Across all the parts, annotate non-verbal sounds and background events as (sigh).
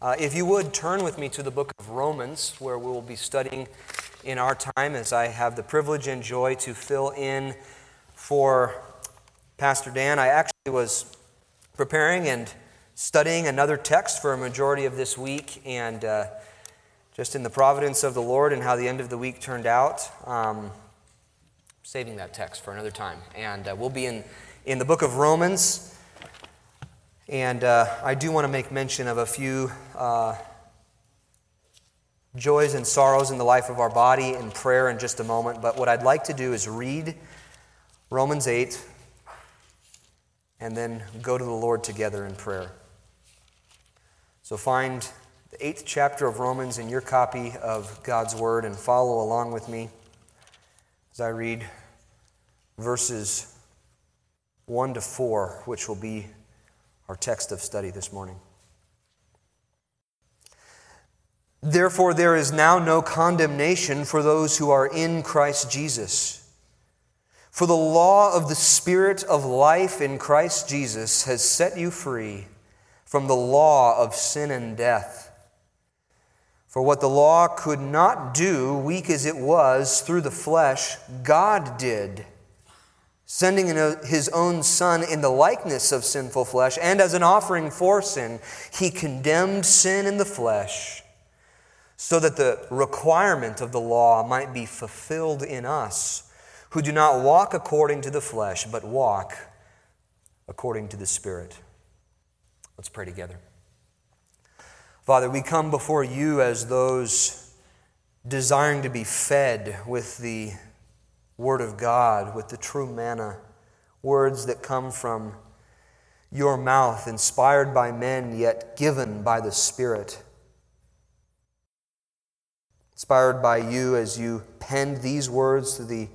Uh, if you would turn with me to the book of Romans, where we will be studying in our time, as I have the privilege and joy to fill in for Pastor Dan. I actually was preparing and studying another text for a majority of this week, and uh, just in the providence of the Lord and how the end of the week turned out, um, saving that text for another time. And uh, we'll be in, in the book of Romans. And uh, I do want to make mention of a few uh, joys and sorrows in the life of our body in prayer in just a moment. But what I'd like to do is read Romans 8 and then go to the Lord together in prayer. So find the eighth chapter of Romans in your copy of God's Word and follow along with me as I read verses 1 to 4, which will be our text of study this morning. Therefore, there is now no condemnation for those who are in Christ Jesus. For the law of the Spirit of life in Christ Jesus has set you free from the law of sin and death. For what the law could not do, weak as it was through the flesh, God did sending his own Son in the likeness of sinful flesh, and as an offering for sin, he condemned sin in the flesh, so that the requirement of the law might be fulfilled in us, who do not walk according to the flesh, but walk according to the Spirit. Let's pray together. Father, we come before you as those desiring to be fed with the Word of God with the true manna, words that come from your mouth, inspired by men, yet given by the Spirit. Inspired by you as you penned these words to the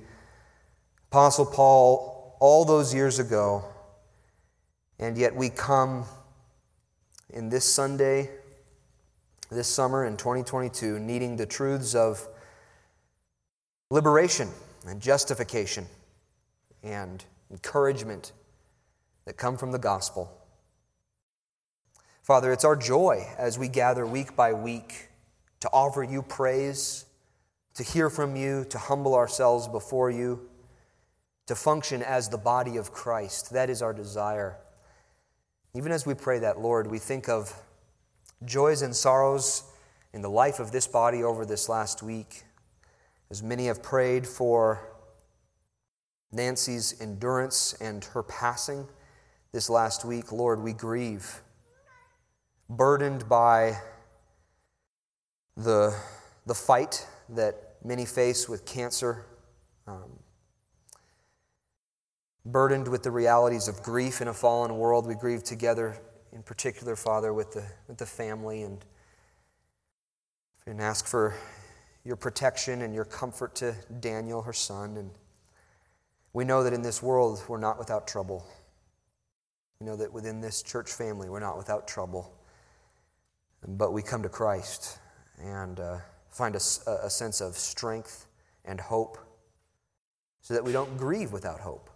Apostle Paul all those years ago, and yet we come in this Sunday, this summer in 2022, needing the truths of liberation and justification and encouragement that come from the gospel. Father, it's our joy as we gather week by week to offer you praise, to hear from you, to humble ourselves before you, to function as the body of Christ. That is our desire. Even as we pray that, Lord, we think of joys and sorrows in the life of this body over this last week. As many have prayed for Nancy's endurance and her passing this last week, Lord, we grieve, burdened by the, the fight that many face with cancer, um, burdened with the realities of grief in a fallen world. We grieve together, in particular, Father, with the, with the family and, and ask for your protection and your comfort to Daniel, her son. And we know that in this world we're not without trouble. We know that within this church family we're not without trouble. But we come to Christ and uh, find a, a sense of strength and hope so that we don't grieve without hope.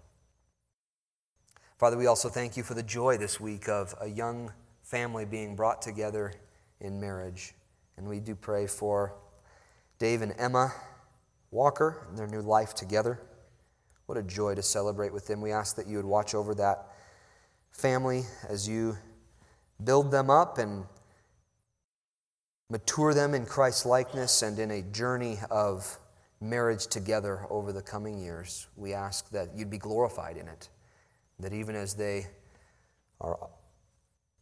Father, we also thank you for the joy this week of a young family being brought together in marriage. And we do pray for Dave and Emma Walker and their new life together. What a joy to celebrate with them. We ask that you would watch over that family as you build them up and mature them in Christ's likeness and in a journey of marriage together over the coming years. We ask that you'd be glorified in it, that even as they are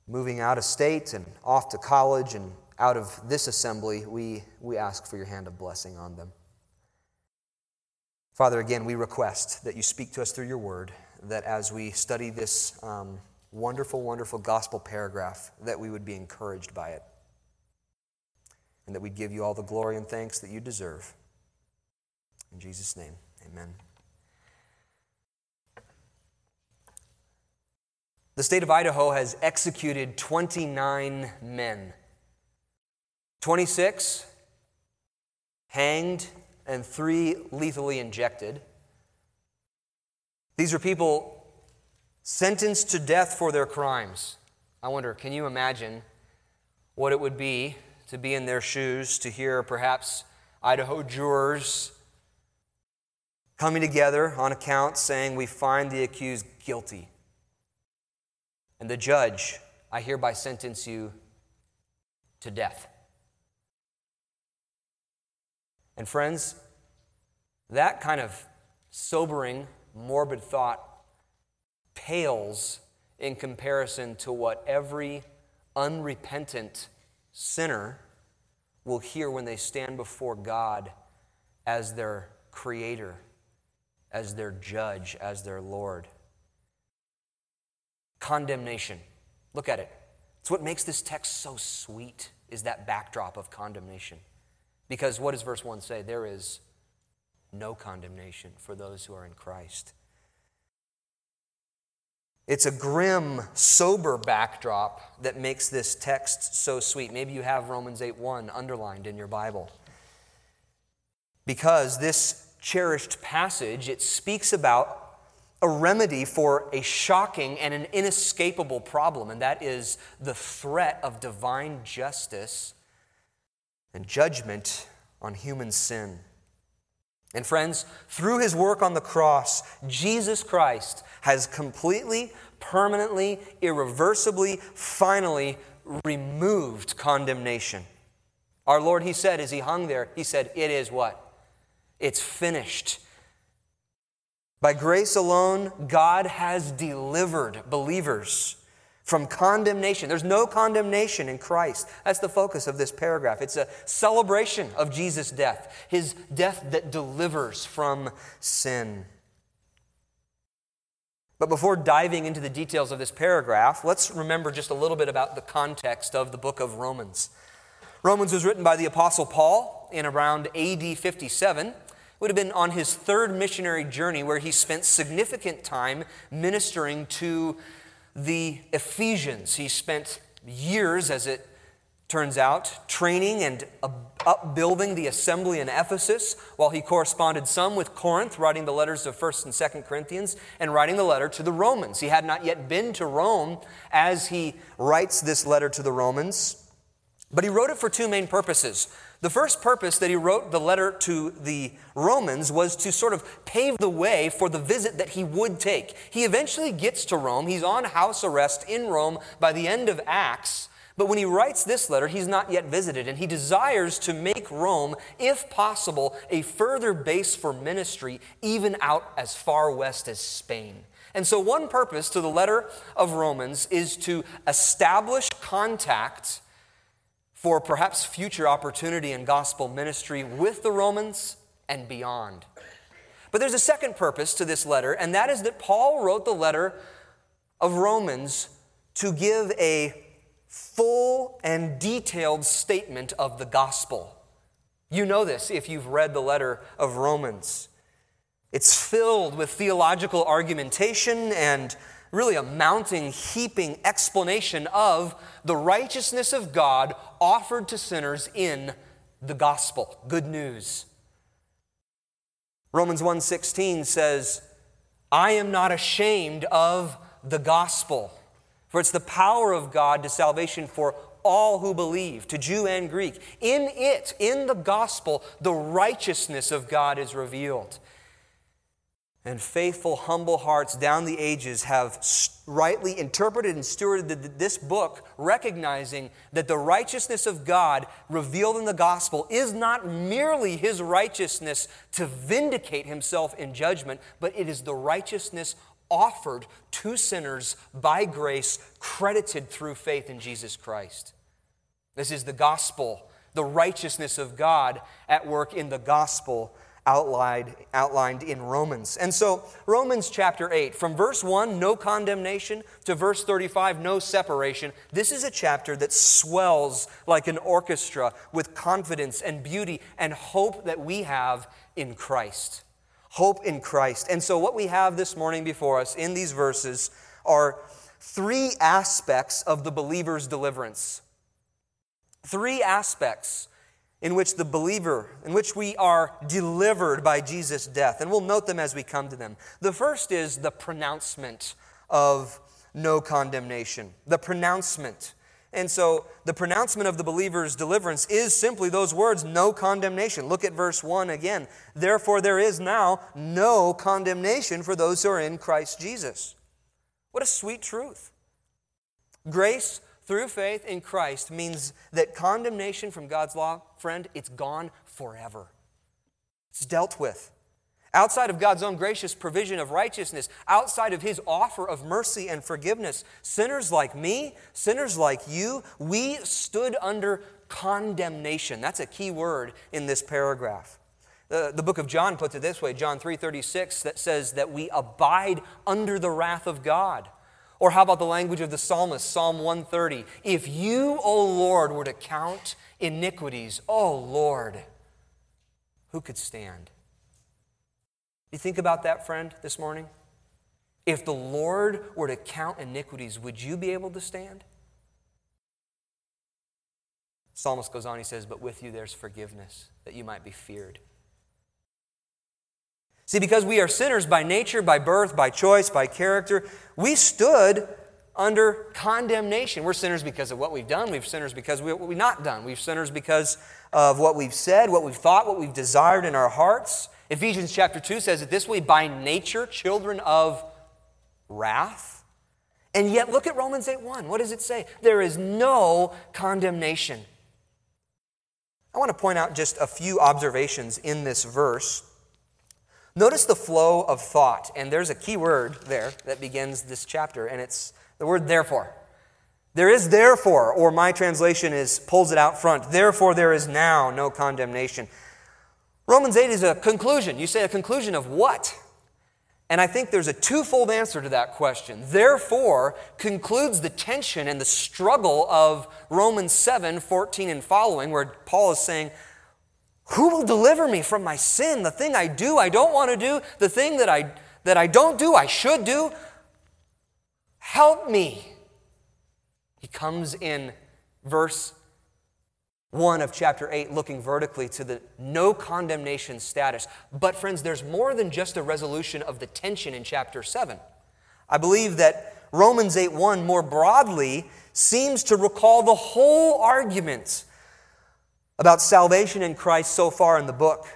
moving out of state and off to college and out of this assembly, we, we ask for your hand of blessing on them. Father, again, we request that you speak to us through your word, that as we study this um, wonderful, wonderful gospel paragraph, that we would be encouraged by it, and that we'd give you all the glory and thanks that you deserve. In Jesus' name, amen. The state of Idaho has executed 29 men 26 hanged and three lethally injected. These are people sentenced to death for their crimes. I wonder, can you imagine what it would be to be in their shoes, to hear perhaps Idaho jurors coming together on account saying, We find the accused guilty. And the judge, I hereby sentence you to death. And friends, that kind of sobering, morbid thought pales in comparison to what every unrepentant sinner will hear when they stand before God as their creator, as their judge, as their Lord. Condemnation. Look at it. It's what makes this text so sweet, is that backdrop of condemnation. Because what does verse 1 say? There is no condemnation for those who are in Christ. It's a grim, sober backdrop that makes this text so sweet. Maybe you have Romans 8:1 underlined in your Bible. Because this cherished passage, it speaks about a remedy for a shocking and an inescapable problem, and that is the threat of divine justice and judgment on human sin. And friends, through his work on the cross, Jesus Christ has completely, permanently, irreversibly, finally removed condemnation. Our Lord, he said, as he hung there, he said, It is what? It's finished. By grace alone, God has delivered believers from condemnation. There's no condemnation in Christ. That's the focus of this paragraph. It's a celebration of Jesus' death, his death that delivers from sin. But before diving into the details of this paragraph, let's remember just a little bit about the context of the book of Romans. Romans was written by the Apostle Paul in around AD 57 It would have been on his third missionary journey where he spent significant time ministering to the Ephesians. He spent years, as it turns out, training and upbuilding the assembly in Ephesus, while he corresponded some with Corinth, writing the letters of 1st and 2nd Corinthians, and writing the letter to the Romans. He had not yet been to Rome as he writes this letter to the Romans, but he wrote it for two main purposes. The first purpose that he wrote the letter to the Romans was to sort of pave the way for the visit that he would take. He eventually gets to Rome. He's on house arrest in Rome by the end of Acts. But when he writes this letter, he's not yet visited, and he desires to make Rome, if possible, a further base for ministry, even out as far west as Spain. And so, one purpose to the letter of Romans is to establish contact for perhaps future opportunity in gospel ministry with the Romans and beyond. But there's a second purpose to this letter, and that is that Paul wrote the letter of Romans to give a full and detailed statement of the gospel. You know this if you've read the letter of Romans. It's filled with theological argumentation and really a mounting, heaping explanation of the righteousness of God offered to sinners in the gospel. Good news. Romans 1:16 says, "I am not ashamed of the gospel, for it's the power of God to salvation for all who believe, to Jew and Greek. In it, in the gospel, the righteousness of God is revealed." And faithful, humble hearts down the ages have rightly interpreted and stewarded this book, recognizing that the righteousness of God revealed in the gospel is not merely his righteousness to vindicate himself in judgment, but it is the righteousness offered to sinners by grace, credited through faith in Jesus Christ. This is the gospel, the righteousness of God at work in the gospel outlined, outlined in Romans. And so, Romans chapter 8, from verse 1, no condemnation, to verse 35, no separation, this is a chapter that swells like an orchestra with confidence and beauty and hope that we have in Christ. Hope in Christ. And so, what we have this morning before us in these verses are three aspects of the believer's deliverance. Three aspects in which the believer, in which we are delivered by Jesus' death. And we'll note them as we come to them. The first is the pronouncement of no condemnation. The pronouncement. And so the pronouncement of the believer's deliverance is simply those words, no condemnation. Look at verse 1 again. Therefore, there is now no condemnation for those who are in Christ Jesus. What a sweet truth. Grace through faith in Christ means that condemnation from God's law, friend, it's gone forever. It's dealt with. Outside of God's own gracious provision of righteousness, outside of His offer of mercy and forgiveness, sinners like me, sinners like you, we stood under condemnation. That's a key word in this paragraph. The, the book of John puts it this way John 3:36 that says that we abide under the wrath of God. Or how about the language of the psalmist, Psalm 130? If you, O Lord, were to count iniquities, O Lord, who could stand? You think about that, friend, this morning? If the Lord were to count iniquities, would you be able to stand? Psalmist goes on, he says, But with you there's forgiveness, that you might be feared. See, because we are sinners by nature, by birth, by choice, by character, we stood under condemnation. We're sinners because of what we've done. We're sinners because of what we've not done. We're sinners because of what we've said, what we've thought, what we've desired in our hearts. Ephesians chapter 2 says it this way by nature, children of wrath. And yet, look at Romans 8 1. What does it say? There is no condemnation. I want to point out just a few observations in this verse. Notice the flow of thought, and there's a key word there that begins this chapter, and it's the word therefore. There is therefore, or my translation is pulls it out front. Therefore, there is now no condemnation. Romans 8 is a conclusion. You say a conclusion of what? And I think there's a twofold answer to that question. Therefore, concludes the tension and the struggle of Romans 7 14 and following, where Paul is saying, Who will deliver me from my sin? The thing I do, I don't want to do, the thing that I, that I don't do, I should do. Help me. He comes in verse 1 of chapter 8 looking vertically to the no condemnation status. But, friends, there's more than just a resolution of the tension in chapter 7. I believe that Romans 8 1 more broadly seems to recall the whole argument about salvation in Christ so far in the book.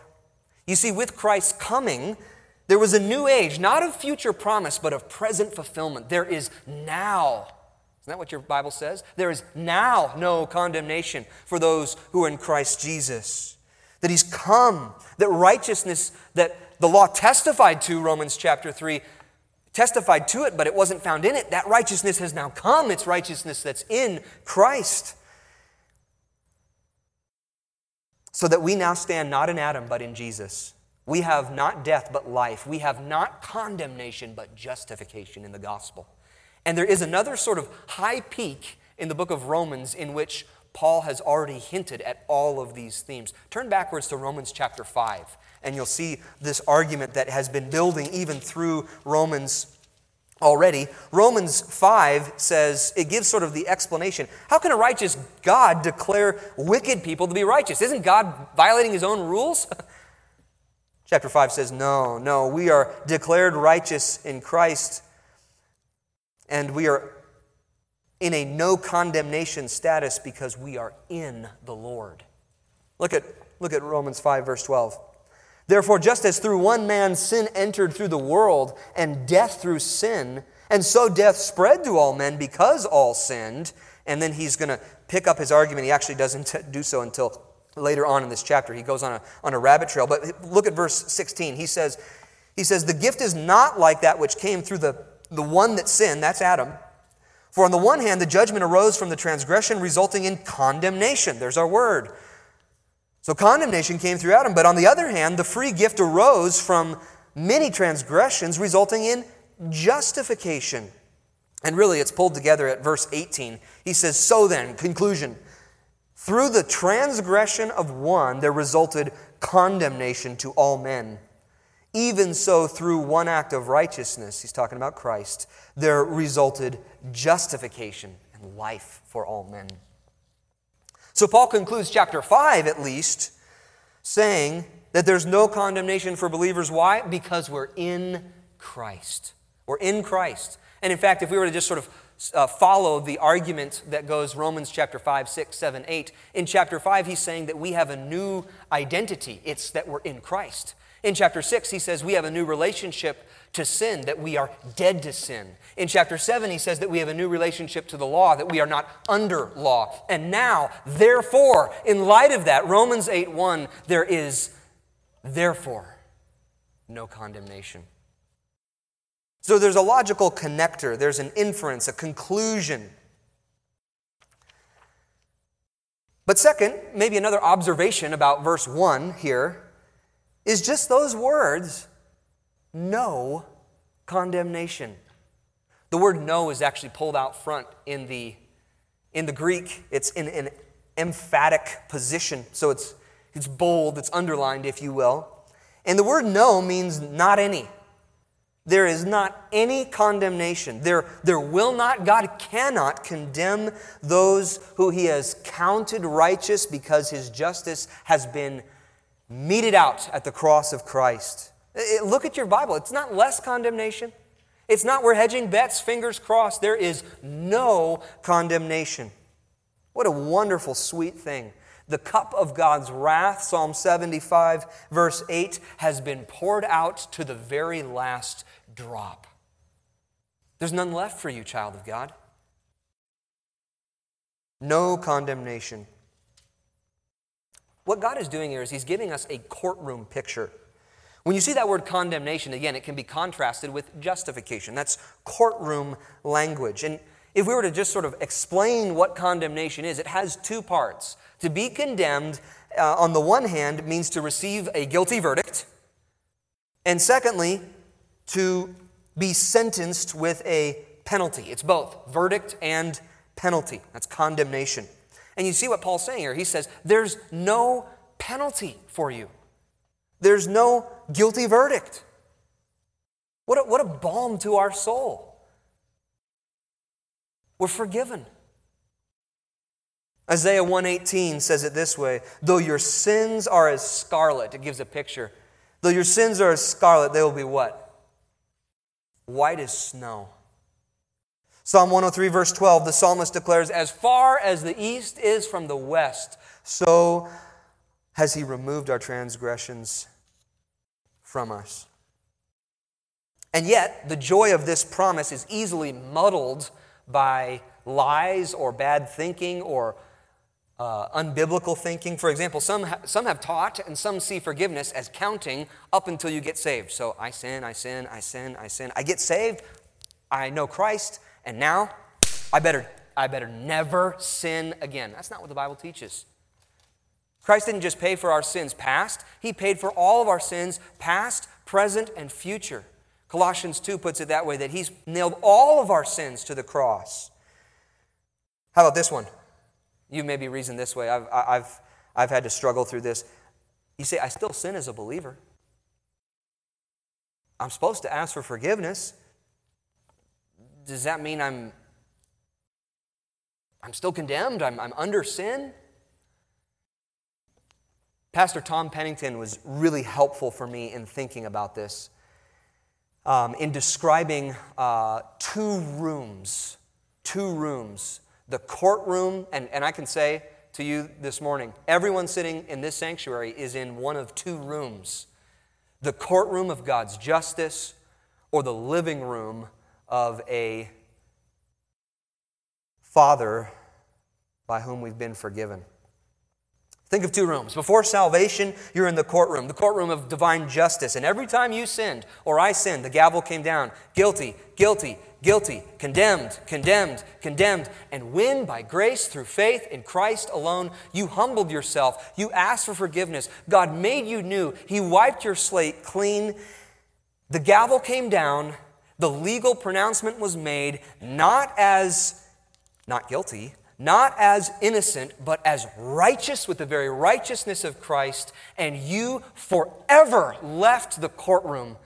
You see, with Christ's coming, there was a new age, not of future promise, but of present fulfillment. There is now isn't that what your Bible says? There is now no condemnation for those who are in Christ Jesus. That He's come, that righteousness that the law testified to, Romans chapter 3, testified to it, but it wasn't found in it. That righteousness has now come. It's righteousness that's in Christ. So that we now stand not in Adam, but in Jesus. We have not death, but life. We have not condemnation, but justification in the gospel. And there is another sort of high peak in the book of Romans in which Paul has already hinted at all of these themes. Turn backwards to Romans chapter 5, and you'll see this argument that has been building even through Romans already. Romans 5 says, it gives sort of the explanation. How can a righteous God declare wicked people to be righteous? Isn't God violating his own rules? (laughs) Chapter 5 says, no, no, we are declared righteous in Christ and we are in a no condemnation status because we are in the Lord. Look at, look at Romans 5, verse 12. Therefore, just as through one man sin entered through the world, and death through sin, and so death spread to all men because all sinned. And then he's going to pick up his argument. He actually doesn't (laughs) do so until later on in this chapter. He goes on a, on a rabbit trail. But look at verse 16. He says, he says, The gift is not like that which came through the the one that sinned, that's Adam. For on the one hand, the judgment arose from the transgression, resulting in condemnation. There's our word. So condemnation came through Adam. But on the other hand, the free gift arose from many transgressions, resulting in justification. And really, it's pulled together at verse 18. He says, So then, conclusion. Through the transgression of one, there resulted condemnation to all men. Even so, through one act of righteousness, he's talking about Christ, there resulted justification and life for all men. So, Paul concludes chapter 5, at least, saying that there's no condemnation for believers. Why? Because we're in Christ. We're in Christ. And in fact, if we were to just sort of uh, follow the argument that goes Romans chapter 5, 6, 7, 8. In chapter 5, he's saying that we have a new identity. It's that we're in Christ. In chapter 6, he says we have a new relationship to sin, that we are dead to sin. In chapter 7, he says that we have a new relationship to the law, that we are not under law. And now, therefore, in light of that, Romans 8 1, there is therefore no condemnation. So there's a logical connector, there's an inference, a conclusion. But second, maybe another observation about verse 1 here is just those words no condemnation. The word no is actually pulled out front in the, in the Greek. It's in an emphatic position, so it's, it's bold, it's underlined, if you will. And the word no means not any. There is not any condemnation. There, there will not, God cannot condemn those who He has counted righteous because His justice has been meted out at the cross of Christ. It, look at your Bible. It's not less condemnation. It's not we're hedging bets, fingers crossed. There is no condemnation. What a wonderful, sweet thing. The cup of God's wrath, Psalm 75, verse 8, has been poured out to the very last drop. There's none left for you, child of God. No condemnation. What God is doing here is He's giving us a courtroom picture. When you see that word condemnation, again, it can be contrasted with justification. That's courtroom language. And if we were to just sort of explain what condemnation is, it has two parts. To be condemned, uh, on the one hand, means to receive a guilty verdict, and secondly, to be sentenced with a penalty. It's both verdict and penalty. That's condemnation. And you see what Paul's saying here. He says, There's no penalty for you, there's no guilty verdict. What a, what a balm to our soul. We're forgiven. Isaiah 118 says it this way Though your sins are as scarlet, it gives a picture. Though your sins are as scarlet, they will be what? White as snow. Psalm 103, verse 12, the psalmist declares, As far as the east is from the west, so has he removed our transgressions from us. And yet, the joy of this promise is easily muddled by lies or bad thinking or uh, unbiblical thinking. For example, some, ha- some have taught and some see forgiveness as counting up until you get saved. So I sin, I sin, I sin, I sin. I get saved, I know Christ, and now I better, I better never sin again. That's not what the Bible teaches. Christ didn't just pay for our sins past, He paid for all of our sins past, present, and future. Colossians 2 puts it that way that He's nailed all of our sins to the cross. How about this one? You maybe reason this way. I've, I've, I've had to struggle through this. You say, I still sin as a believer. I'm supposed to ask for forgiveness. Does that mean I'm, I'm still condemned? I'm, I'm under sin? Pastor Tom Pennington was really helpful for me in thinking about this, um, in describing uh, two rooms, two rooms, the courtroom, and, and I can say to you this morning, everyone sitting in this sanctuary is in one of two rooms the courtroom of God's justice or the living room of a father by whom we've been forgiven. Think of two rooms. Before salvation, you're in the courtroom, the courtroom of divine justice. And every time you sinned or I sinned, the gavel came down guilty, guilty, guilty, condemned, condemned, condemned. And when, by grace through faith in Christ alone, you humbled yourself, you asked for forgiveness, God made you new, He wiped your slate clean, the gavel came down, the legal pronouncement was made, not as not guilty, not as innocent, but as righteous with the very righteousness of Christ, and you forever left the courtroom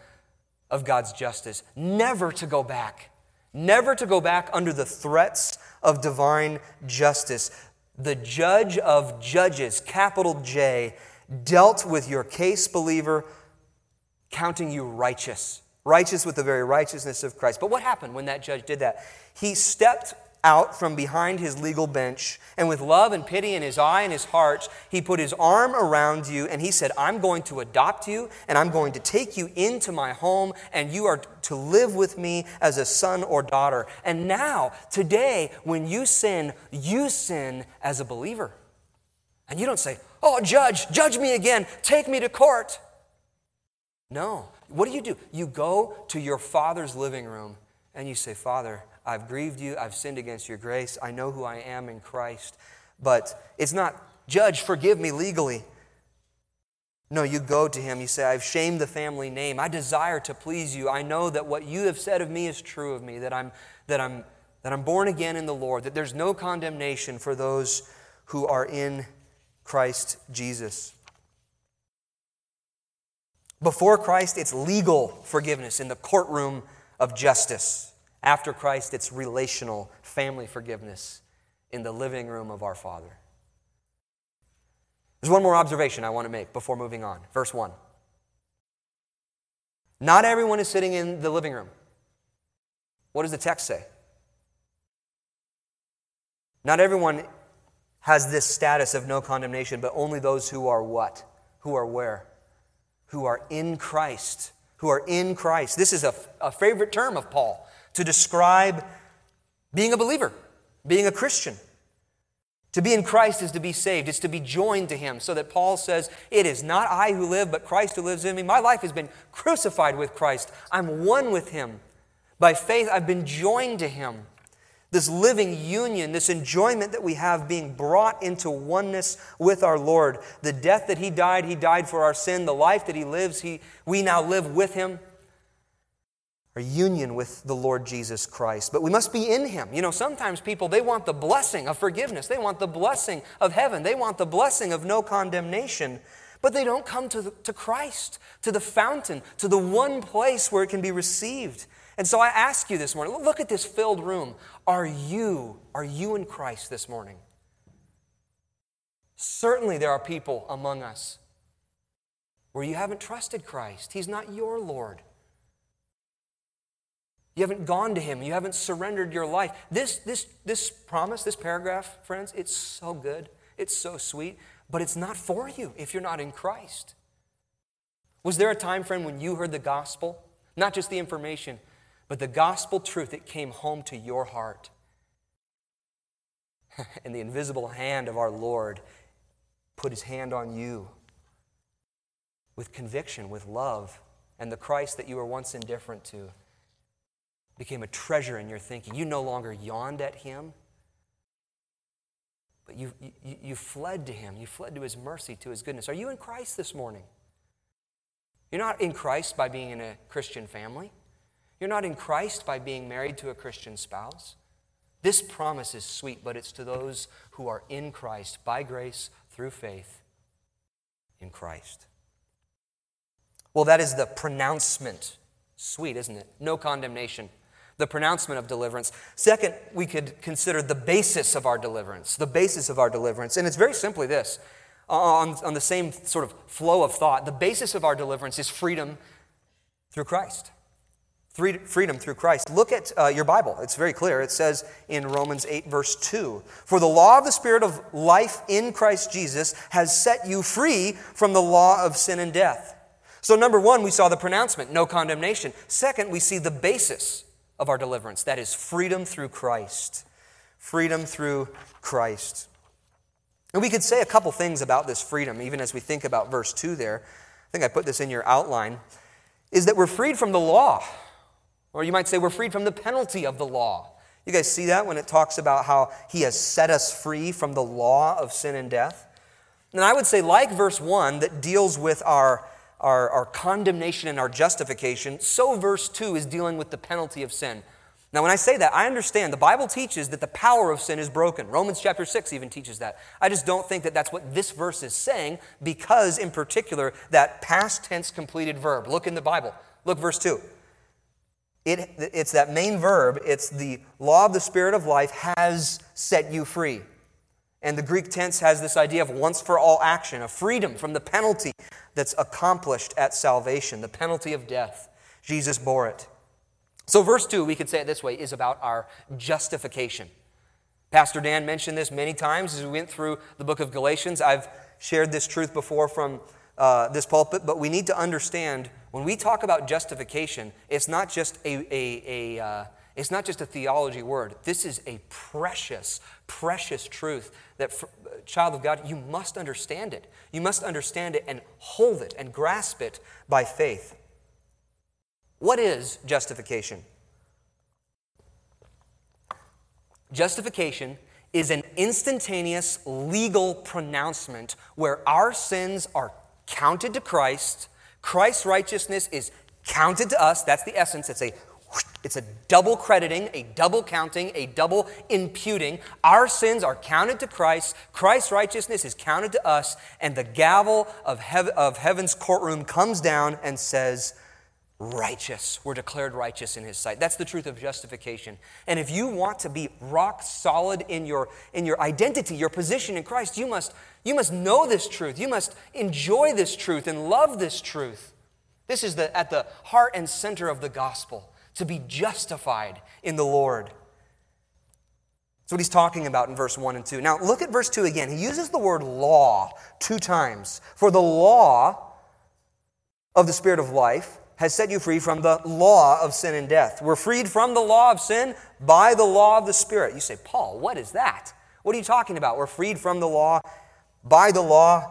of God's justice, never to go back, never to go back under the threats of divine justice. The judge of judges, capital J, dealt with your case, believer, counting you righteous. righteous with the very righteousness of Christ. But what happened when that judge did that? He stepped out from behind his legal bench, and with love and pity in his eye and his heart, he put his arm around you and he said, I'm going to adopt you and I'm going to take you into my home, and you are to live with me as a son or daughter. And now, today, when you sin, you sin as a believer. And you don't say, Oh, judge, judge me again, take me to court. No. What do you do? You go to your father's living room and you say, Father, I've grieved you. I've sinned against your grace. I know who I am in Christ. But it's not, Judge, forgive me legally. No, you go to him. You say, I've shamed the family name. I desire to please you. I know that what you have said of me is true of me, that I'm, that I'm, that I'm born again in the Lord, that there's no condemnation for those who are in Christ Jesus. Before Christ, it's legal forgiveness in the courtroom of justice. After Christ, it's relational family forgiveness in the living room of our Father. There's one more observation I want to make before moving on. Verse 1. Not everyone is sitting in the living room. What does the text say? Not everyone has this status of no condemnation, but only those who are what? Who are where? Who are in Christ. Who are in Christ. This is a, a favorite term of Paul to describe being a believer, being a Christian. To be in Christ is to be saved, it's to be joined to Him. So that Paul says, It is not I who live, but Christ who lives in me. My life has been crucified with Christ. I'm one with Him. By faith, I've been joined to Him. This living union, this enjoyment that we have being brought into oneness with our Lord. The death that He died, He died for our sin. The life that He lives, he, we now live with Him our union with the Lord Jesus Christ. But we must be in Him. You know, sometimes people, they want the blessing of forgiveness, they want the blessing of heaven, they want the blessing of no condemnation, but they don't come to, the, to Christ, to the fountain, to the one place where it can be received. And so I ask you this morning look at this filled room. Are you, are you in Christ this morning? Certainly, there are people among us where you haven't trusted Christ. He's not your Lord. You haven't gone to Him. You haven't surrendered your life. This, this, this promise, this paragraph, friends, it's so good. It's so sweet, but it's not for you if you're not in Christ. Was there a time, friend, when you heard the gospel? Not just the information, but the gospel truth that came home to your heart. (laughs) and the invisible hand of our Lord put his hand on you with conviction, with love, and the Christ that you were once indifferent to became a treasure in your thinking. You no longer yawned at him, but you, you, you fled to him. You fled to his mercy, to his goodness. Are you in Christ this morning? You're not in Christ by being in a Christian family. You're not in Christ by being married to a Christian spouse. This promise is sweet, but it's to those who are in Christ by grace through faith in Christ. Well, that is the pronouncement. Sweet, isn't it? No condemnation the pronouncement of deliverance. Second, we could consider the basis of our deliverance. The basis of our deliverance. And it's very simply this on, on the same sort of flow of thought. The basis of our deliverance is freedom through Christ. Freedom through Christ. Look at uh, your Bible. It's very clear. It says in Romans 8, verse 2 For the law of the Spirit of life in Christ Jesus has set you free from the law of sin and death. So, number one, we saw the pronouncement, no condemnation. Second, we see the basis of our deliverance. That is freedom through Christ. Freedom through Christ. And we could say a couple things about this freedom, even as we think about verse 2 there. I think I put this in your outline. Is that we're freed from the law. Or you might say we're freed from the penalty of the law. You guys see that when it talks about how he has set us free from the law of sin and death? And I would say, like verse 1, that deals with our our, our condemnation and our justification, so verse 2 is dealing with the penalty of sin. Now, when I say that, I understand the Bible teaches that the power of sin is broken. Romans chapter 6 even teaches that. I just don't think that that's what this verse is saying because, in particular, that past tense completed verb. Look in the Bible. Look, verse 2. It, it's that main verb, it's the law of the Spirit of life has set you free. And the Greek tense has this idea of once for all action, a freedom from the penalty that's accomplished at salvation, the penalty of death. Jesus bore it. So, verse 2, we could say it this way, is about our justification. Pastor Dan mentioned this many times as we went through the book of Galatians. I've shared this truth before from uh, this pulpit, but we need to understand when we talk about justification, it's not just a, a, a uh, it's not just a theology word. This is a precious, precious truth that, for, child of God, you must understand it. You must understand it and hold it and grasp it by faith. What is justification? Justification is an instantaneous legal pronouncement where our sins are counted to Christ, Christ's righteousness is counted to us. That's the essence. It's a it's a double crediting, a double counting, a double imputing. Our sins are counted to Christ. Christ's righteousness is counted to us. And the gavel of, heaven, of heaven's courtroom comes down and says, righteous. We're declared righteous in his sight. That's the truth of justification. And if you want to be rock solid in your, in your identity, your position in Christ, you must, you must know this truth. You must enjoy this truth and love this truth. This is the, at the heart and center of the gospel to be justified in the Lord. That's what he's talking about in verse 1 and 2. Now, look at verse 2 again. He uses the word law two times. For the law of the Spirit of life has set you free from the law of sin and death. We're freed from the law of sin by the law of the Spirit. You say, Paul, what is that? What are you talking about? We're freed from the law by the law.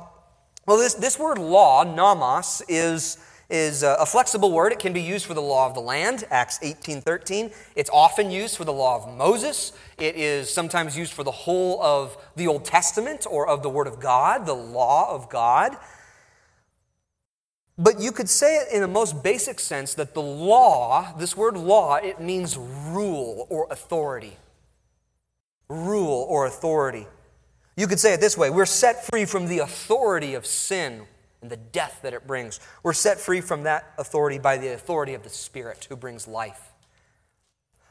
Well, this, this word law, nomos, is, is a flexible word. It can be used for the law of the land, Acts 18 13. It's often used for the law of Moses. It is sometimes used for the whole of the Old Testament or of the Word of God, the law of God. But you could say it in the most basic sense that the law, this word law, it means rule or authority. Rule or authority. You could say it this way we're set free from the authority of sin and the death that it brings. We're set free from that authority by the authority of the Spirit who brings life.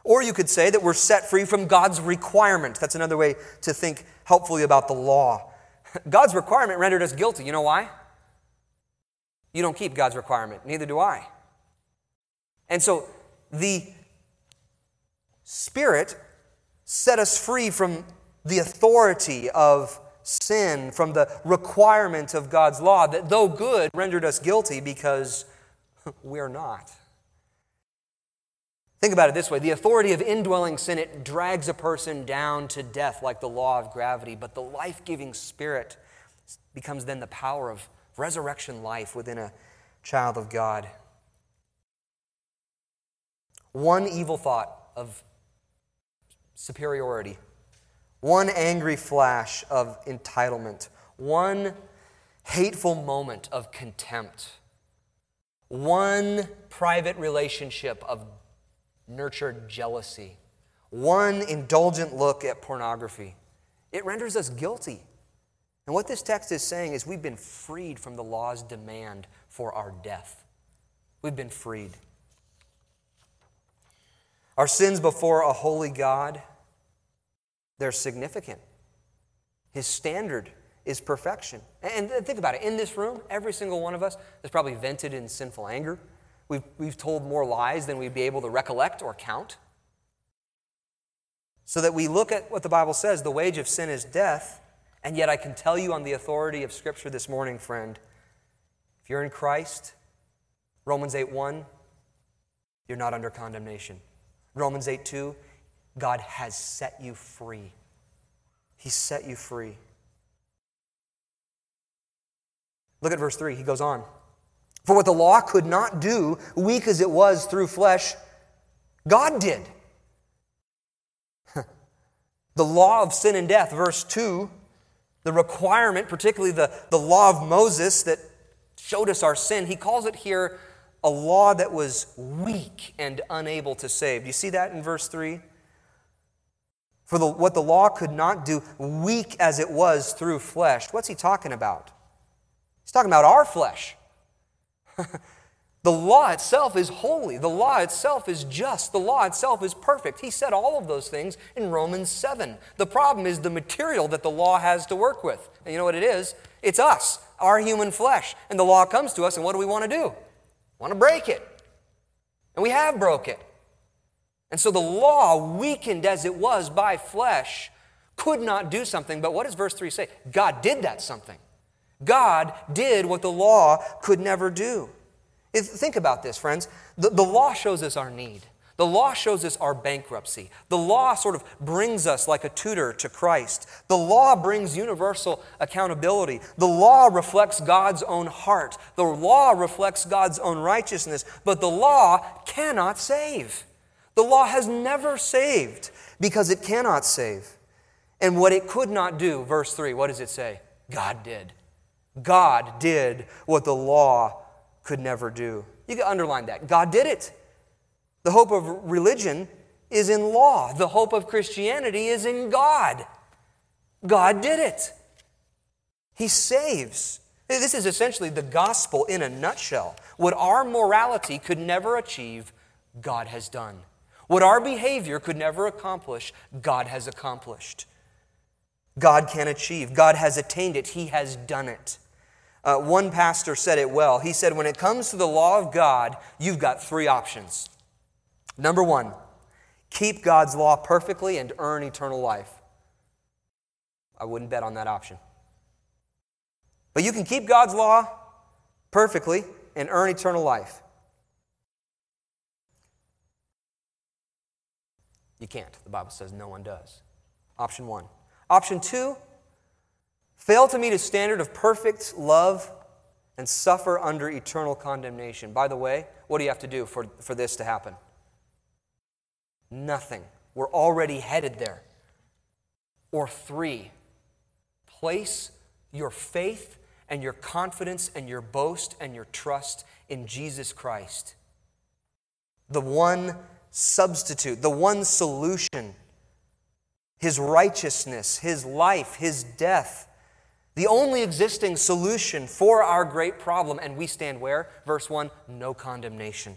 Or you could say that we're set free from God's requirement. That's another way to think helpfully about the law. (laughs) God's requirement rendered us guilty. You know why? You don't keep God's requirement, neither do I. And so the Spirit set us free from the authority of sin, from the requirement of God's law, that though good, rendered us guilty because (laughs) we're not. Think about it this way the authority of indwelling sin, it drags a person down to death like the law of gravity, but the life giving Spirit becomes then the power of resurrection life within a child of God. One evil thought of superiority, one angry flash of entitlement, one hateful moment of contempt, one private relationship of nurtured jealousy, one indulgent look at pornography. It renders us guilty and what this text is saying is we've been freed from the law's demand for our death. We've been freed. Our sins before a holy God, they're significant. His standard is perfection. And think about it in this room, every single one of us is probably vented in sinful anger. We've, we've told more lies than we'd be able to recollect or count. So that we look at what the Bible says the wage of sin is death. And yet, I can tell you on the authority of Scripture this morning, friend, if you're in Christ, Romans 8 1, you're not under condemnation. Romans 8 2, God has set you free. He set you free. Look at verse 3. He goes on. For what the law could not do, weak as it was through flesh, God did. (laughs) the law of sin and death, verse 2, the requirement, particularly the, the law of Moses that showed us our sin, he calls it here a law that was weak and unable to save. Do you see that in verse 3? For the, what the law could not do, weak as it was through flesh. What's he talking about? He's talking about our flesh. (laughs) The law itself is holy. The law itself is just. The law itself is perfect. He said all of those things in Romans 7. The problem is the material that the law has to work with. And you know what it is? It's us, our human flesh. And the law comes to us, and what do we want to do? We Want to break it. And we have broke it. And so the law, weakened as it was by flesh, could not do something. But what does verse 3 say? God did that something. God did what the law could never do. If, think about this, friends. The, the law shows us our need. The law shows us our bankruptcy. The law sort of brings us like a tutor to Christ. The law brings universal accountability. The law reflects God's own heart. The law reflects God's own righteousness. But the law cannot save. The law has never saved because it cannot save. And what it could not do, verse 3, what does it say? God did. God did what the law could never do. You can underline that. God did it. The hope of religion is in law, the hope of Christianity is in God. God did it. He saves. This is essentially the gospel in a nutshell. What our morality could never achieve, God has done. What our behavior could never accomplish, God has accomplished. God can achieve. God has attained it. He has done it. Uh, one pastor said it well. He said, When it comes to the law of God, you've got three options. Number one, keep God's law perfectly and earn eternal life. I wouldn't bet on that option. But you can keep God's law perfectly and earn eternal life. You can't. The Bible says no one does. Option one. Option two, fail to meet a standard of perfect love and suffer under eternal condemnation. By the way, what do you have to do for, for this to happen? Nothing. We're already headed there. Or three, place your faith and your confidence and your boast and your trust in Jesus Christ. The one substitute, the one solution, His righteousness, His life, His death. The only existing solution for our great problem, and we stand where? Verse 1 no condemnation.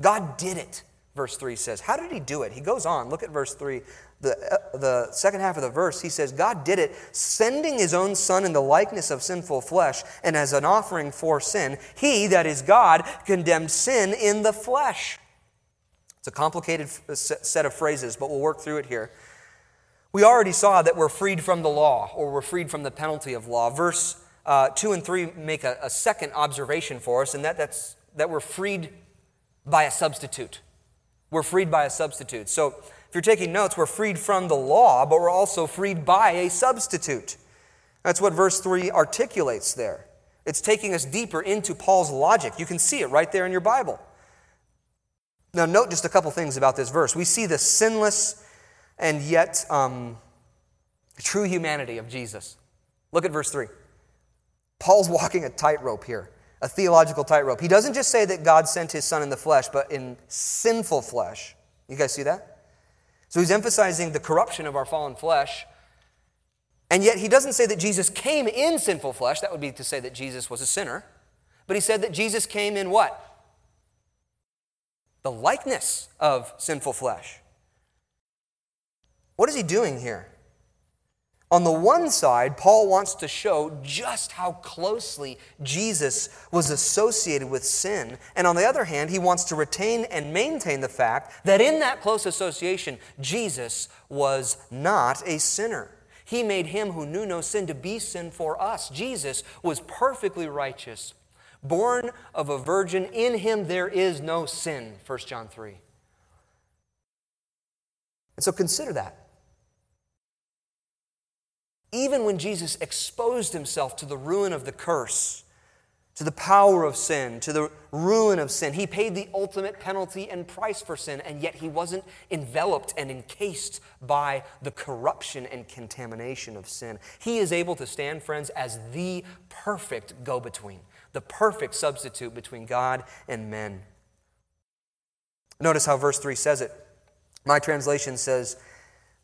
God did it verse 3 says. How did he do it? He goes on. Look at verse 3. The, uh, the second half of the verse, he says, God did it, sending his own Son in the likeness of sinful flesh, and as an offering for sin, he, that is God, condemned sin in the flesh. It's a complicated set of phrases, but we'll work through it here. We already saw that we're freed from the law, or we're freed from the penalty of law. Verse uh, 2 and 3 make a, a second observation for us, and that, that's, that we're freed by a substitute. We're freed by a substitute. So if you're taking notes, we're freed from the law, but we're also freed by a substitute. That's what verse 3 articulates there. It's taking us deeper into Paul's logic. You can see it right there in your Bible. Now, note just a couple things about this verse. We see the sinless and yet um, true humanity of Jesus. Look at verse 3. Paul's walking a tightrope here a theological tightrope. He doesn't just say that God sent his son in the flesh, but in sinful flesh. You guys see that? So he's emphasizing the corruption of our fallen flesh. And yet he doesn't say that Jesus came in sinful flesh. That would be to say that Jesus was a sinner. But he said that Jesus came in what? The likeness of sinful flesh. What is he doing here? On the one side, Paul wants to show just how closely Jesus was associated with sin. And on the other hand, he wants to retain and maintain the fact that in that close association, Jesus was not a sinner. He made him who knew no sin to be sin for us. Jesus was perfectly righteous, born of a virgin. In him there is no sin, 1 John 3. And so consider that even when Jesus exposed himself to the ruin of the curse, to the power of sin, to the ruin of sin, he paid the ultimate penalty and price for sin, and yet he wasn't enveloped and encased by the corruption and contamination of sin. He is able to stand, friends, as the perfect go between, the perfect substitute between God and men. Notice how verse 3 says it. My translation says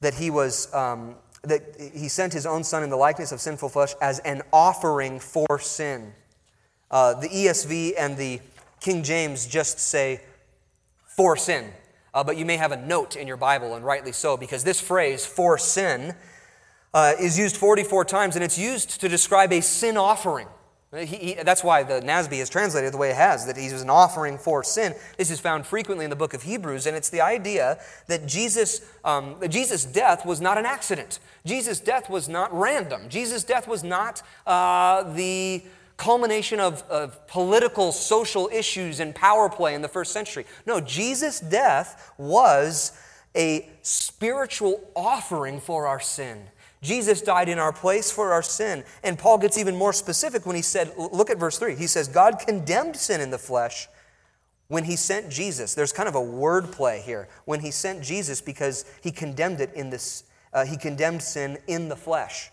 that he was. Um, that he sent his own son in the likeness of sinful flesh as an offering for sin. Uh, the ESV and the King James just say for sin. Uh, but you may have a note in your Bible, and rightly so, because this phrase, for sin, uh, is used 44 times, and it's used to describe a sin offering. He, he, that's why the NASB is translated the way it has, that he was an offering for sin. This is found frequently in the book of Hebrews, and it's the idea that Jesus, um, Jesus' death was not an accident. Jesus' death was not random. Jesus' death was not uh, the culmination of, of political, social issues and power play in the first century. No, Jesus' death was a spiritual offering for our sin. Jesus died in our place for our sin. And Paul gets even more specific when he said, look at verse 3. He says, God condemned sin in the flesh when he sent Jesus. There's kind of a word play here. When he sent Jesus because he condemned it in this, uh, he condemned sin in the flesh.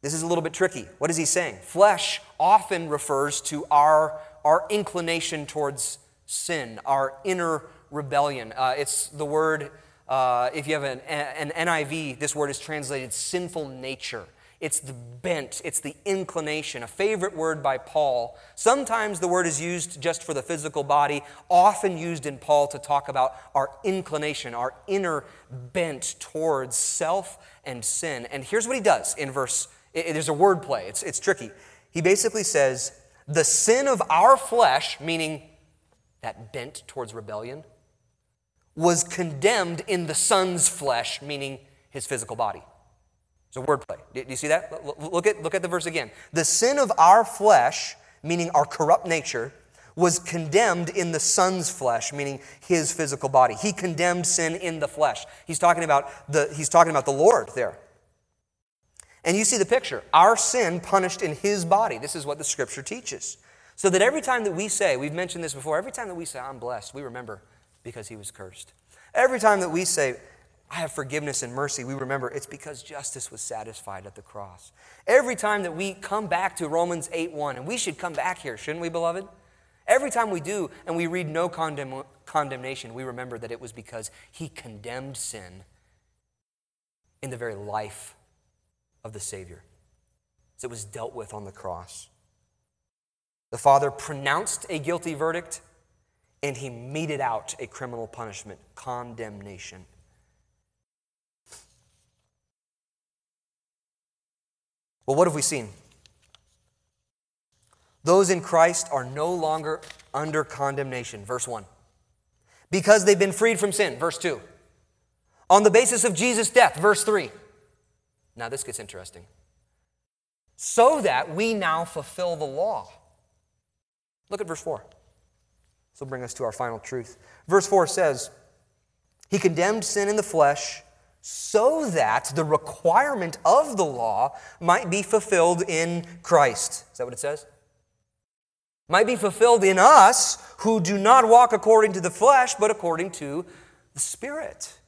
This is a little bit tricky. What is he saying? Flesh often refers to our, our inclination towards sin, our inner rebellion. Uh, it's the word uh, if you have an, an NIV, this word is translated sinful nature. It's the bent, it's the inclination, a favorite word by Paul. Sometimes the word is used just for the physical body, often used in Paul to talk about our inclination, our inner bent towards self and sin. And here's what he does in verse, it, there's a word play, it's, it's tricky. He basically says, The sin of our flesh, meaning that bent towards rebellion, was condemned in the Son's flesh, meaning his physical body. It's a wordplay. Do you see that? Look at, look at the verse again. The sin of our flesh, meaning our corrupt nature, was condemned in the Son's flesh, meaning his physical body. He condemned sin in the flesh. He's talking about the, he's talking about the Lord there. And you see the picture. Our sin punished in his body. This is what the scripture teaches. So that every time that we say, we've mentioned this before, every time that we say, I'm blessed, we remember because he was cursed. Every time that we say, I have forgiveness and mercy, we remember it's because justice was satisfied at the cross. Every time that we come back to Romans 8 1, and we should come back here, shouldn't we, beloved? Every time we do and we read no condemn- condemnation, we remember that it was because he condemned sin in the very life of the Savior. As it was dealt with on the cross. The Father pronounced a guilty verdict and he meted out a criminal punishment, condemnation. Well, what have we seen? Those in Christ are no longer under condemnation, verse 1. Because they've been freed from sin, verse 2. On the basis of Jesus' death, verse 3. Now, this gets interesting. So that we now fulfill the law. Look at verse 4. This will bring us to our final truth. Verse 4 says, He condemned sin in the flesh so that the requirement of the law might be fulfilled in Christ. Is that what it says? Might be fulfilled in us who do not walk according to the flesh, but according to the Spirit.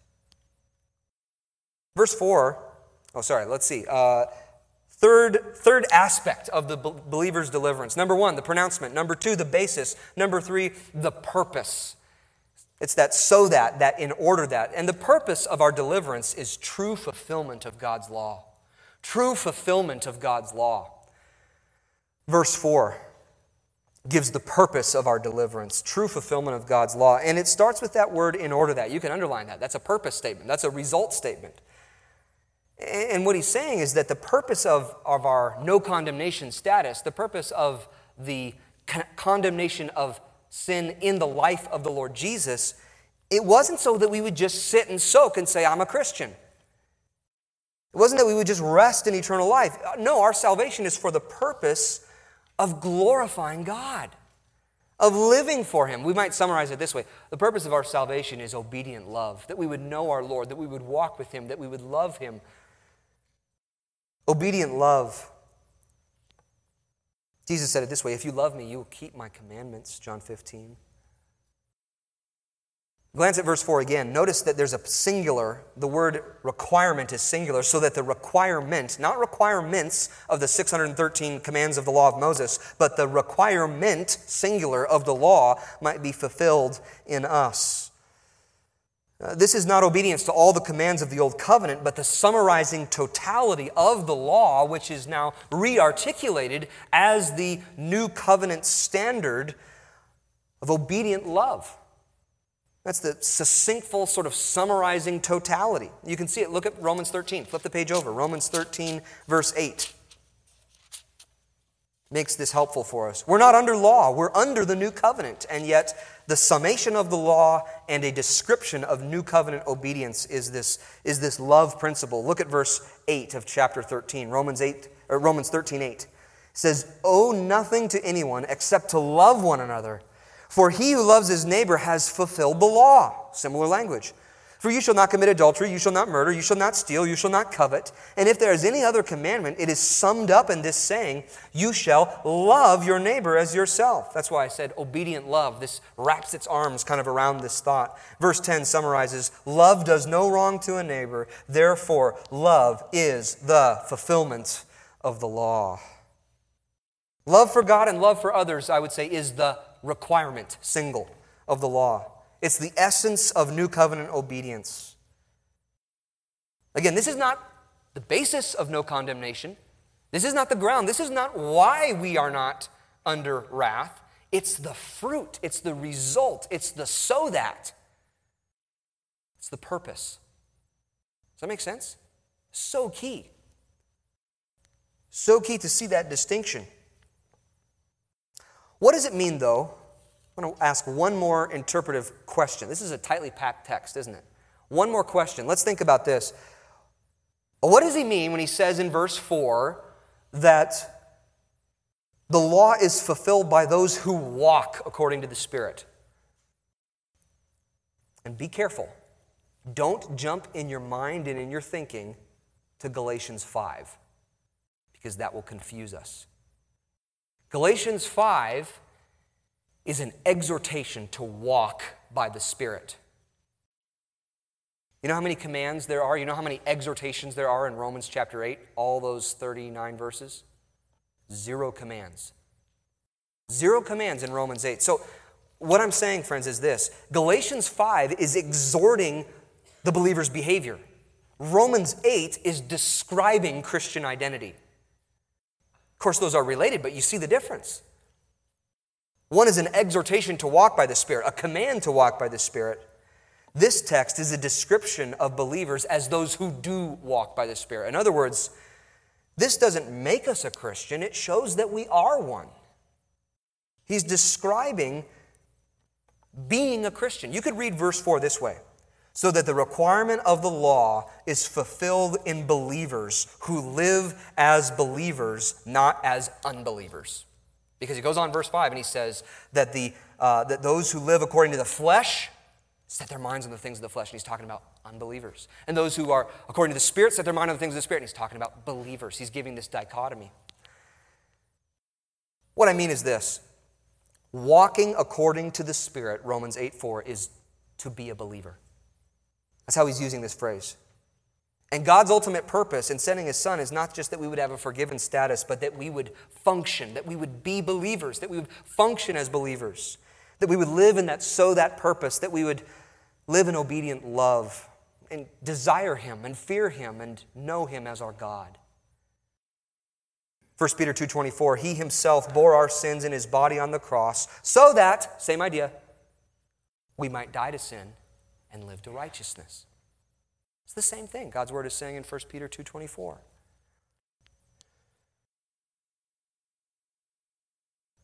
Verse 4, oh, sorry, let's see. Uh, Third, third aspect of the believer's deliverance. Number one, the pronouncement. Number two, the basis. Number three, the purpose. It's that so that, that in order that. And the purpose of our deliverance is true fulfillment of God's law. True fulfillment of God's law. Verse 4 gives the purpose of our deliverance, true fulfillment of God's law. And it starts with that word in order that. You can underline that. That's a purpose statement, that's a result statement. And what he's saying is that the purpose of, of our no condemnation status, the purpose of the con- condemnation of sin in the life of the Lord Jesus, it wasn't so that we would just sit and soak and say, I'm a Christian. It wasn't that we would just rest in eternal life. No, our salvation is for the purpose of glorifying God, of living for Him. We might summarize it this way The purpose of our salvation is obedient love, that we would know our Lord, that we would walk with Him, that we would love Him Obedient love. Jesus said it this way If you love me, you will keep my commandments, John 15. Glance at verse 4 again. Notice that there's a singular. The word requirement is singular, so that the requirement, not requirements of the 613 commands of the law of Moses, but the requirement, singular, of the law might be fulfilled in us. Uh, this is not obedience to all the commands of the Old Covenant, but the summarizing totality of the law, which is now rearticulated as the New Covenant standard of obedient love. That's the succinctful, sort of summarizing totality. You can see it. Look at Romans 13. Flip the page over. Romans 13, verse 8. Makes this helpful for us. We're not under law, we're under the new covenant, and yet the summation of the law and a description of new covenant obedience is this, is this love principle. Look at verse 8 of chapter 13, Romans 8 or Romans 13, 8. It says, Owe nothing to anyone except to love one another, for he who loves his neighbor has fulfilled the law. Similar language. For you shall not commit adultery, you shall not murder, you shall not steal, you shall not covet. And if there is any other commandment, it is summed up in this saying, You shall love your neighbor as yourself. That's why I said obedient love. This wraps its arms kind of around this thought. Verse 10 summarizes Love does no wrong to a neighbor, therefore, love is the fulfillment of the law. Love for God and love for others, I would say, is the requirement, single, of the law. It's the essence of new covenant obedience. Again, this is not the basis of no condemnation. This is not the ground. This is not why we are not under wrath. It's the fruit, it's the result, it's the so that. It's the purpose. Does that make sense? So key. So key to see that distinction. What does it mean, though, I'm going to ask one more interpretive question. This is a tightly packed text, isn't it? One more question. Let's think about this. What does he mean when he says in verse 4 that the law is fulfilled by those who walk according to the Spirit? And be careful. Don't jump in your mind and in your thinking to Galatians 5, because that will confuse us. Galatians 5 is an exhortation to walk by the Spirit. You know how many commands there are? You know how many exhortations there are in Romans chapter 8? All those 39 verses? Zero commands. Zero commands in Romans 8. So, what I'm saying, friends, is this Galatians 5 is exhorting the believer's behavior, Romans 8 is describing Christian identity. Of course, those are related, but you see the difference. One is an exhortation to walk by the Spirit, a command to walk by the Spirit. This text is a description of believers as those who do walk by the Spirit. In other words, this doesn't make us a Christian, it shows that we are one. He's describing being a Christian. You could read verse 4 this way so that the requirement of the law is fulfilled in believers who live as believers, not as unbelievers. Because he goes on verse 5 and he says that, the, uh, that those who live according to the flesh set their minds on the things of the flesh. And he's talking about unbelievers. And those who are according to the Spirit set their mind on the things of the Spirit. And he's talking about believers. He's giving this dichotomy. What I mean is this walking according to the Spirit, Romans 8 4, is to be a believer. That's how he's using this phrase. And God's ultimate purpose in sending His Son is not just that we would have a forgiven status, but that we would function, that we would be believers, that we would function as believers, that we would live in that so that purpose, that we would live in obedient love and desire Him and fear Him and know Him as our God. 1 Peter 2:24 He himself bore our sins in his body on the cross so that same idea we might die to sin and live to righteousness. It's the same thing God's word is saying in 1 Peter 2:24.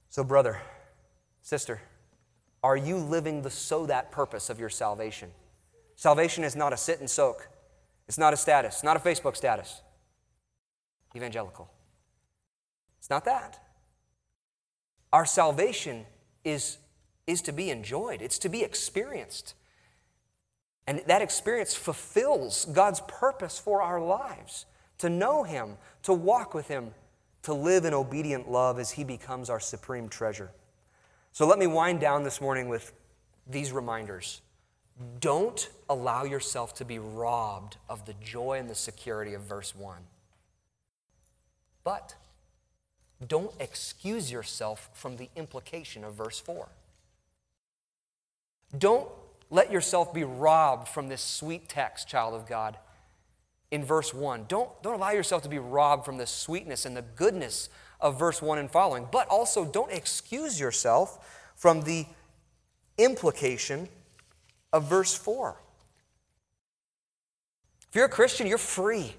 So brother, sister, are you living the so that purpose of your salvation? Salvation is not a sit and soak. It's not a status, not a Facebook status. Evangelical. It's not that. Our salvation is, is to be enjoyed, it's to be experienced. And that experience fulfills God's purpose for our lives to know Him, to walk with Him, to live in obedient love as He becomes our supreme treasure. So let me wind down this morning with these reminders. Don't allow yourself to be robbed of the joy and the security of verse 1. But don't excuse yourself from the implication of verse 4. Don't let yourself be robbed from this sweet text, child of God, in verse 1. Don't, don't allow yourself to be robbed from the sweetness and the goodness of verse 1 and following, but also don't excuse yourself from the implication of verse 4. If you're a Christian, you're free.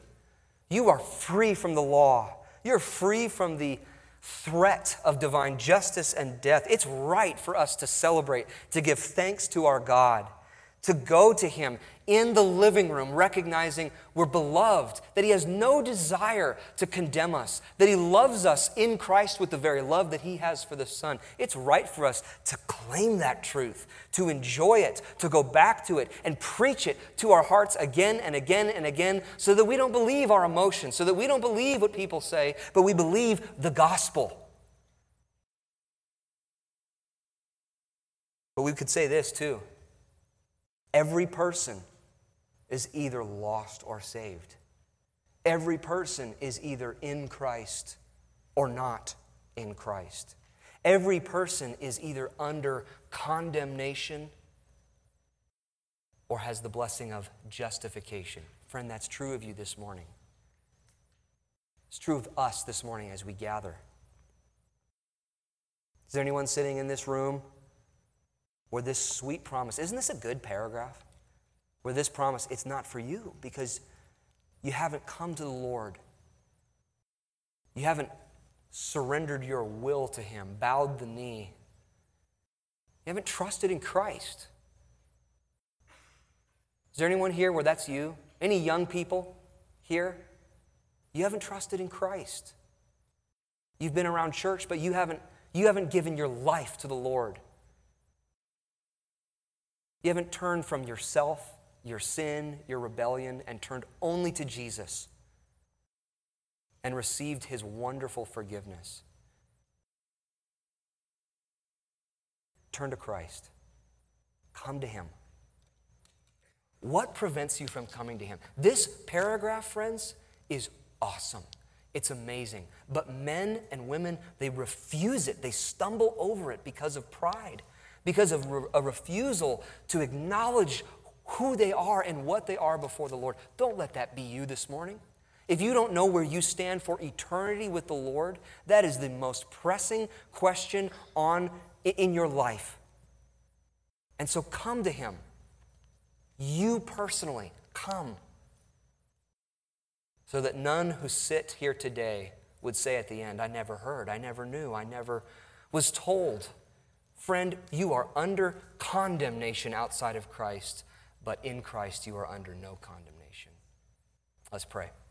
You are free from the law. You're free from the threat of divine justice and death, it's right for us to celebrate, to give thanks to our God, to go to Him in the living room, recognizing we're beloved, that He has no desire to condemn us, that He loves us in Christ with the very love that He has for the Son. It's right for us to claim that truth, to enjoy it, to go back to it, and preach it to our hearts again and again and again, so that we don't believe our emotions, so that we don't believe what people say, but we believe the gospel. But we could say this too every person is either lost or saved. Every person is either in Christ or not in Christ. Every person is either under condemnation or has the blessing of justification. Friend, that's true of you this morning. It's true of us this morning as we gather. Is there anyone sitting in this room where this sweet promise, isn't this a good paragraph? where this promise, it's not for you because you haven't come to the Lord. You haven't surrendered your will to Him, bowed the knee. You haven't trusted in Christ. Is there anyone here where that's you? Any young people here? You haven't trusted in Christ. You've been around church, but you haven't, you haven't given your life to the Lord. You haven't turned from yourself your sin, your rebellion, and turned only to Jesus and received his wonderful forgiveness. Turn to Christ. Come to him. What prevents you from coming to him? This paragraph, friends, is awesome. It's amazing. But men and women, they refuse it. They stumble over it because of pride, because of a refusal to acknowledge who they are and what they are before the Lord. Don't let that be you this morning. If you don't know where you stand for eternity with the Lord, that is the most pressing question on in your life. And so come to him. You personally, come. So that none who sit here today would say at the end, I never heard, I never knew, I never was told. Friend, you are under condemnation outside of Christ but in Christ you are under no condemnation. Let's pray.